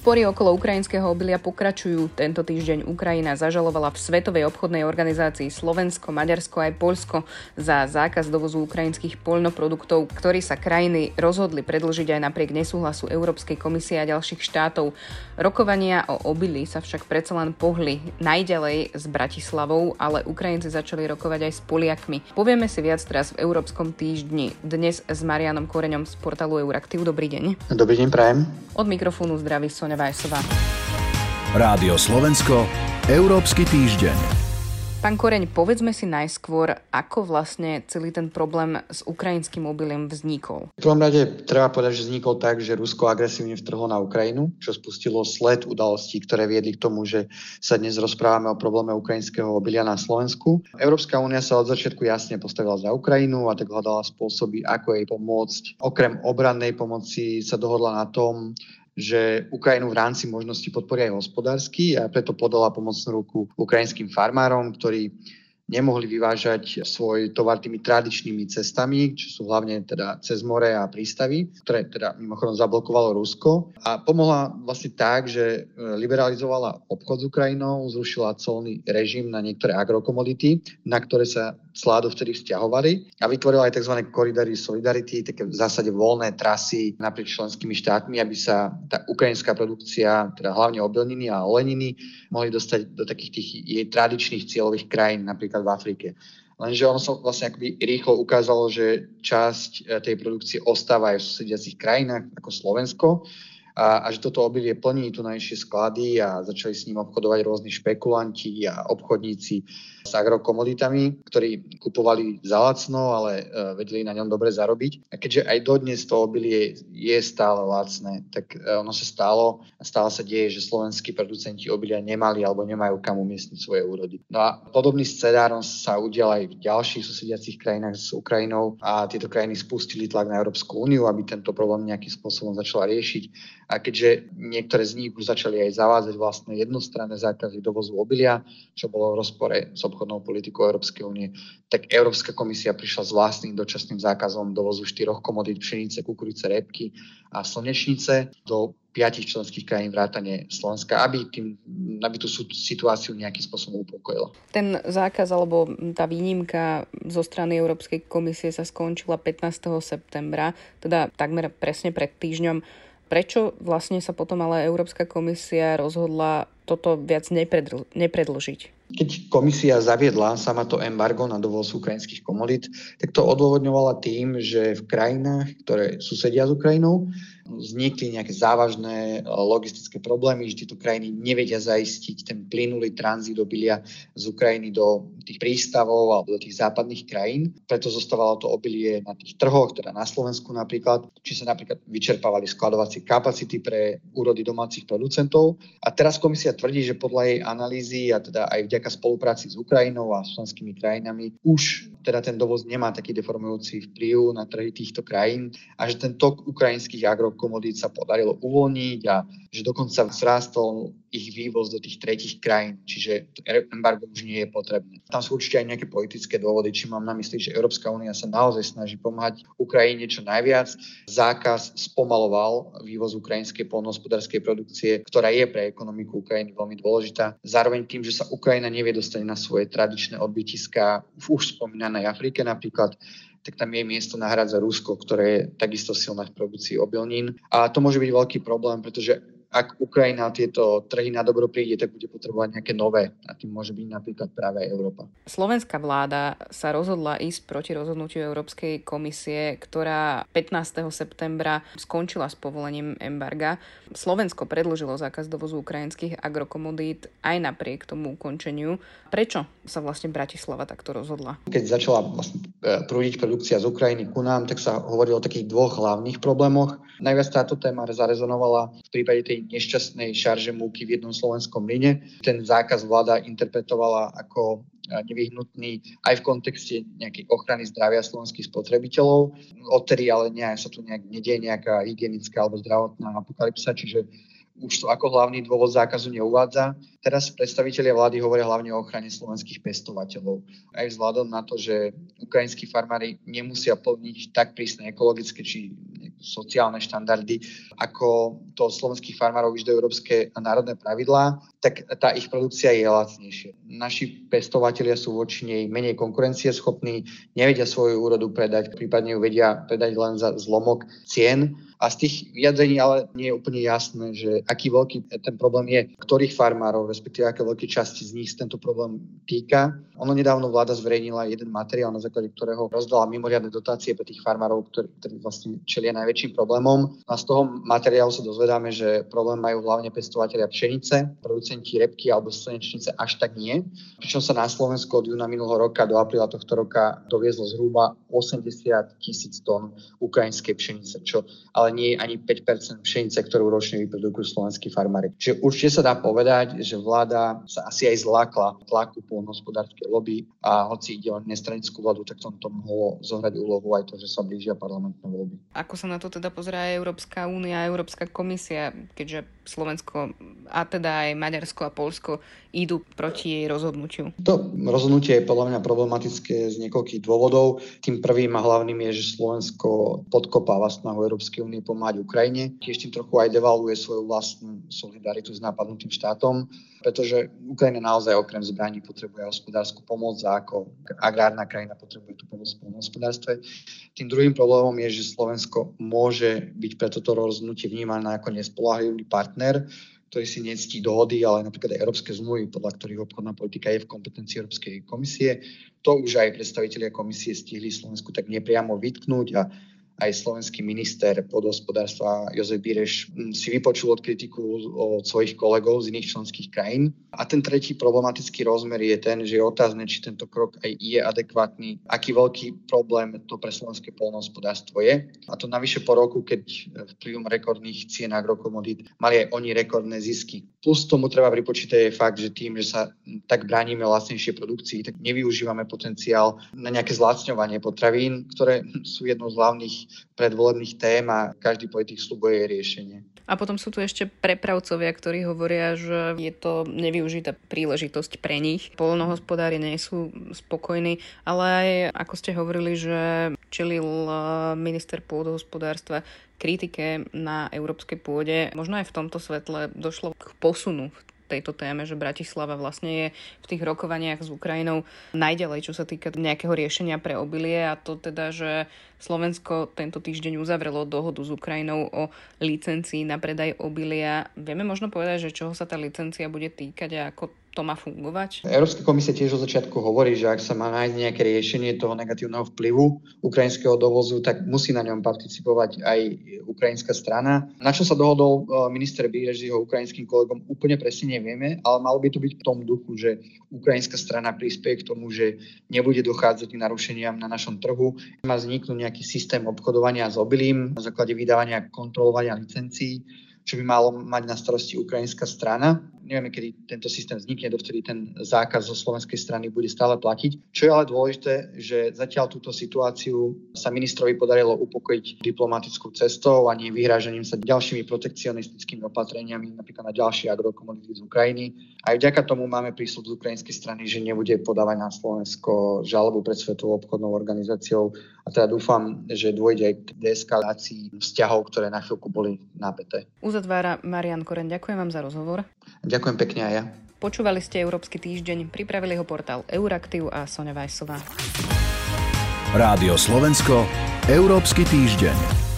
Spory okolo ukrajinského obilia pokračujú. Tento týždeň Ukrajina zažalovala v Svetovej obchodnej organizácii Slovensko, Maďarsko aj Polsko za zákaz dovozu ukrajinských poľnoproduktov, ktorý sa krajiny rozhodli predlžiť aj napriek nesúhlasu Európskej komisie a ďalších štátov. Rokovania o obili sa však predsa len pohli najďalej s Bratislavou, ale Ukrajinci začali rokovať aj s Poliakmi. Povieme si viac teraz v Európskom týždni. Dnes s Marianom Koreňom z portálu Euraktiv. Dobrý deň. Dobrý deň, prajem. Od mikrofónu zdraví Sonja Vajsová. Rádio Slovensko, Európsky týždeň. Pán Koreň, povedzme si najskôr, ako vlastne celý ten problém s ukrajinským obilím vznikol. V prvom rade treba povedať, že vznikol tak, že Rusko agresívne vtrhlo na Ukrajinu, čo spustilo sled udalostí, ktoré viedli k tomu, že sa dnes rozprávame o probléme ukrajinského obilia na Slovensku. Európska únia sa od začiatku jasne postavila za Ukrajinu a tak hľadala spôsoby, ako jej pomôcť. Okrem obrannej pomoci sa dohodla na tom, že Ukrajinu v rámci možnosti podporia aj hospodársky a preto podala pomocnú ruku ukrajinským farmárom, ktorí nemohli vyvážať svoj tovar tými tradičnými cestami, čo sú hlavne teda cez more a prístavy, ktoré teda mimochodom zablokovalo Rusko. A pomohla vlastne tak, že e, liberalizovala obchod s Ukrajinou, zrušila colný režim na niektoré agrokomodity, na ktoré sa clá dovtedy vzťahovali a vytvorila aj tzv. koridory solidarity, také v zásade voľné trasy naprieč členskými štátmi, aby sa tá ukrajinská produkcia, teda hlavne obilniny a oleniny, mohli dostať do takých tých jej tradičných cieľových krajín, napríklad v Afrike. Lenže ono sa vlastne akoby rýchlo ukázalo, že časť eh, tej produkcie ostáva aj v susediacich krajinách ako Slovensko a, a že toto obilie plní tu najšie sklady a začali s ním obchodovať rôzni špekulanti a obchodníci s agrokomoditami, ktorí kupovali za lacno, ale uh, vedeli na ňom dobre zarobiť. A keďže aj dodnes to obilie je stále lacné, tak uh, ono sa stalo a stále sa deje, že slovenskí producenti obilia nemali alebo nemajú kam umiestniť svoje úrody. No a podobný scenár sa udial aj v ďalších susediacich krajinách s Ukrajinou a tieto krajiny spustili tlak na Európsku úniu, aby tento problém nejakým spôsobom začala riešiť a keďže niektoré z nich už začali aj zavádzať vlastné jednostranné zákazy dovozu obilia, čo bolo v rozpore s obchodnou politikou Európskej únie, tak Európska komisia prišla s vlastným dočasným zákazom dovozu štyroch komodít pšenice, kukurice, repky a slnečnice do piatich členských krajín vrátane Slovenska, aby, tým, aby tú situáciu nejakým spôsobom upokojila. Ten zákaz alebo tá výnimka zo strany Európskej komisie sa skončila 15. septembra, teda takmer presne pred týždňom. Prečo vlastne sa potom ale Európska komisia rozhodla toto viac nepredl- nepredlžiť? Keď komisia zaviedla sama to embargo na dovoz ukrajinských komodít, tak to odôvodňovala tým, že v krajinách, ktoré susedia s Ukrajinou, vznikli nejaké závažné e, logistické problémy, že tieto krajiny nevedia zaistiť ten plynulý tranzit obilia z Ukrajiny do tých prístavov alebo do tých západných krajín. Preto zostávalo to obilie na tých trhoch, teda na Slovensku napríklad, či sa napríklad vyčerpávali skladovacie kapacity pre úrody domácich producentov. A teraz komisia tvrdí, že podľa jej analýzy a teda aj vďaka spolupráci s Ukrajinou a s členskými krajinami už teda ten dovoz nemá taký deformujúci vplyv na trhy týchto krajín a že ten tok ukrajinských agrokomodít sa podarilo uvoľniť a že dokonca vzrástol ich vývoz do tých tretich krajín, čiže embargo už nie je potrebné. Tam sú určite aj nejaké politické dôvody, či mám na mysli, že Európska únia sa naozaj snaží pomáhať Ukrajine čo najviac. Zákaz spomaloval vývoz ukrajinskej polnohospodárskej produkcie, ktorá je pre ekonomiku Ukrajiny veľmi dôležitá. Zároveň tým, že sa Ukrajina nevie dostať na svoje tradičné odbytiska v už spomínanej Afrike napríklad, tak tam jej miesto nahrádza Rusko, ktoré je takisto silné v produkcii obilnín. A to môže byť veľký problém, pretože ak Ukrajina tieto trhy na dobro príde, tak bude potrebovať nejaké nové a tým môže byť napríklad práve Európa. Slovenská vláda sa rozhodla ísť proti rozhodnutiu Európskej komisie, ktorá 15. septembra skončila s povolením embarga. Slovensko predložilo zákaz dovozu ukrajinských agrokomodít aj napriek tomu ukončeniu. Prečo sa vlastne Bratislava takto rozhodla? Keď začala vlastne e, prúdiť produkcia z Ukrajiny ku nám, tak sa hovorilo o takých dvoch hlavných problémoch. Najviac táto téma zarezonovala v prípade tej nešťastnej šarže múky v jednom slovenskom mline. Ten zákaz vláda interpretovala ako nevyhnutný aj v kontexte nejakej ochrany zdravia slovenských spotrebiteľov. Odtedy ale nie, sa tu nejak, nedie nejaká hygienická alebo zdravotná apokalypsa, čiže už to ako hlavný dôvod zákazu neuvádza. Teraz predstavitelia vlády hovoria hlavne o ochrane slovenských pestovateľov. Aj vzhľadom na to, že ukrajinskí farmári nemusia plniť tak prísne ekologické či sociálne štandardy, ako to slovenských farmárov vyžadujú európske národné pravidlá, tak tá ich produkcia je lacnejšia. Naši pestovatelia sú voči nej menej konkurencieschopní, nevedia svoju úrodu predať, prípadne ju vedia predať len za zlomok cien a z tých vyjadrení ale nie je úplne jasné, že aký veľký ten problém je, ktorých farmárov, respektíve aké veľké časti z nich tento problém týka. Ono nedávno vláda zverejnila jeden materiál, na základe ktorého rozdala mimoriadne dotácie pre tých farmárov, ktorí, ktorí vlastne čelia najväčším problémom. A z toho materiálu sa dozvedáme, že problém majú hlavne pestovateľia pšenice, producenti repky alebo slnečnice až tak nie. Pričom sa na Slovensku od júna minulého roka do apríla tohto roka doviezlo zhruba 80 tisíc tón ukrajinskej pšenice, čo ale ale nie ani 5% pšenice, ktorú ročne vyprodukujú slovenskí farmári. Čiže určite sa dá povedať, že vláda sa asi aj zlákla tlaku poľnohospodárskej lobby a hoci ide o nestranickú vládu, tak tomto mohlo zohrať úlohu aj to, že sa blížia parlamentné voľby. Ako sa na to teda pozerá Európska únia a Európska komisia, keďže Slovensko a teda aj Maďarsko a Polsko idú proti jej rozhodnutiu? To rozhodnutie je podľa mňa problematické z niekoľkých dôvodov. Tým prvým a hlavným je, že Slovensko podkopáva snahu Európskej únie pomáhať Ukrajine. Tiež tým trochu aj devaluje svoju vlastnú solidaritu s nápadnutým štátom, pretože Ukrajina naozaj okrem zbraní potrebuje hospodárskú pomoc a ako agrárna krajina potrebuje tú pomoc v hospodárstve. Tým druhým problémom je, že Slovensko môže byť pre toto rozhodnutie vnímané ako nespolahlivý partner, ktorý si nectí dohody, ale napríklad aj európske zmluvy, podľa ktorých obchodná politika je v kompetencii Európskej komisie. To už aj predstavitelia komisie stihli Slovensku tak nepriamo vytknúť a aj slovenský minister podhospodárstva Jozef Bireš mm, si vypočul od kritiku od svojich kolegov z iných členských krajín. A ten tretí problematický rozmer je ten, že je otázne, či tento krok aj je adekvátny, aký veľký problém to pre slovenské polnohospodárstvo je. A to navyše po roku, keď vplyvom rekordných cien agrokomodít mali aj oni rekordné zisky. Plus tomu treba pripočítať je fakt, že tým, že sa tak bránime lacnejšej produkcii, tak nevyužívame potenciál na nejaké zlácňovanie potravín, ktoré sú jednou z hlavných predvolebných tém a každý politik slubuje riešenie. A potom sú tu ešte prepravcovia, ktorí hovoria, že je to nevyužitá príležitosť pre nich. Polnohospodári nie sú spokojní, ale aj, ako ste hovorili, že čelil eh, minister pôdohospodárstva kritike na európskej pôde. Možno aj v tomto svetle došlo k posunu v tejto téme, že Bratislava vlastne je v tých rokovaniach s Ukrajinou najďalej, čo sa týka nejakého riešenia pre obilie a to teda, že Slovensko tento týždeň uzavrelo dohodu s Ukrajinou o licencii na predaj obilia. Vieme možno povedať, že čoho sa tá licencia bude týkať a ako to má fungovať? Európska komisia tiež od začiatku hovorí, že ak sa má nájsť nejaké riešenie toho negatívneho vplyvu ukrajinského dovozu, tak musí na ňom participovať aj ukrajinská strana. Na čo sa dohodol e, minister Bírež s jeho ukrajinským kolegom, úplne presne nevieme, ale malo by to byť v tom duchu, že ukrajinská strana prispieje k tomu, že nebude dochádzať k narušeniam na našom trhu. Má vzniknúť nejaký systém obchodovania s obilím na základe vydávania kontrolovania licencií čo by malo mať na starosti ukrajinská strana. Nevieme, kedy tento systém vznikne, dovtedy ten zákaz zo slovenskej strany bude stále platiť. Čo je ale dôležité, že zatiaľ túto situáciu sa ministrovi podarilo upokojiť diplomatickou cestou a nie vyhrážením sa ďalšími protekcionistickými opatreniami, napríklad na ďalšie agrokomodity z Ukrajiny. Aj vďaka tomu máme prísľub z ukrajinskej strany, že nebude podávať na Slovensko žalobu pred Svetovou obchodnou organizáciou a teda dúfam, že dôjde aj k deeskalácii vzťahov, ktoré na chvíľku boli napäté. Uzatvára Marian Koren. Ďakujem vám za rozhovor. Ďakujem pekne aj ja. Počúvali ste Európsky týždeň, pripravili ho portál Euraktiv a Sonja Vajsová. Rádio Slovensko, Európsky týždeň.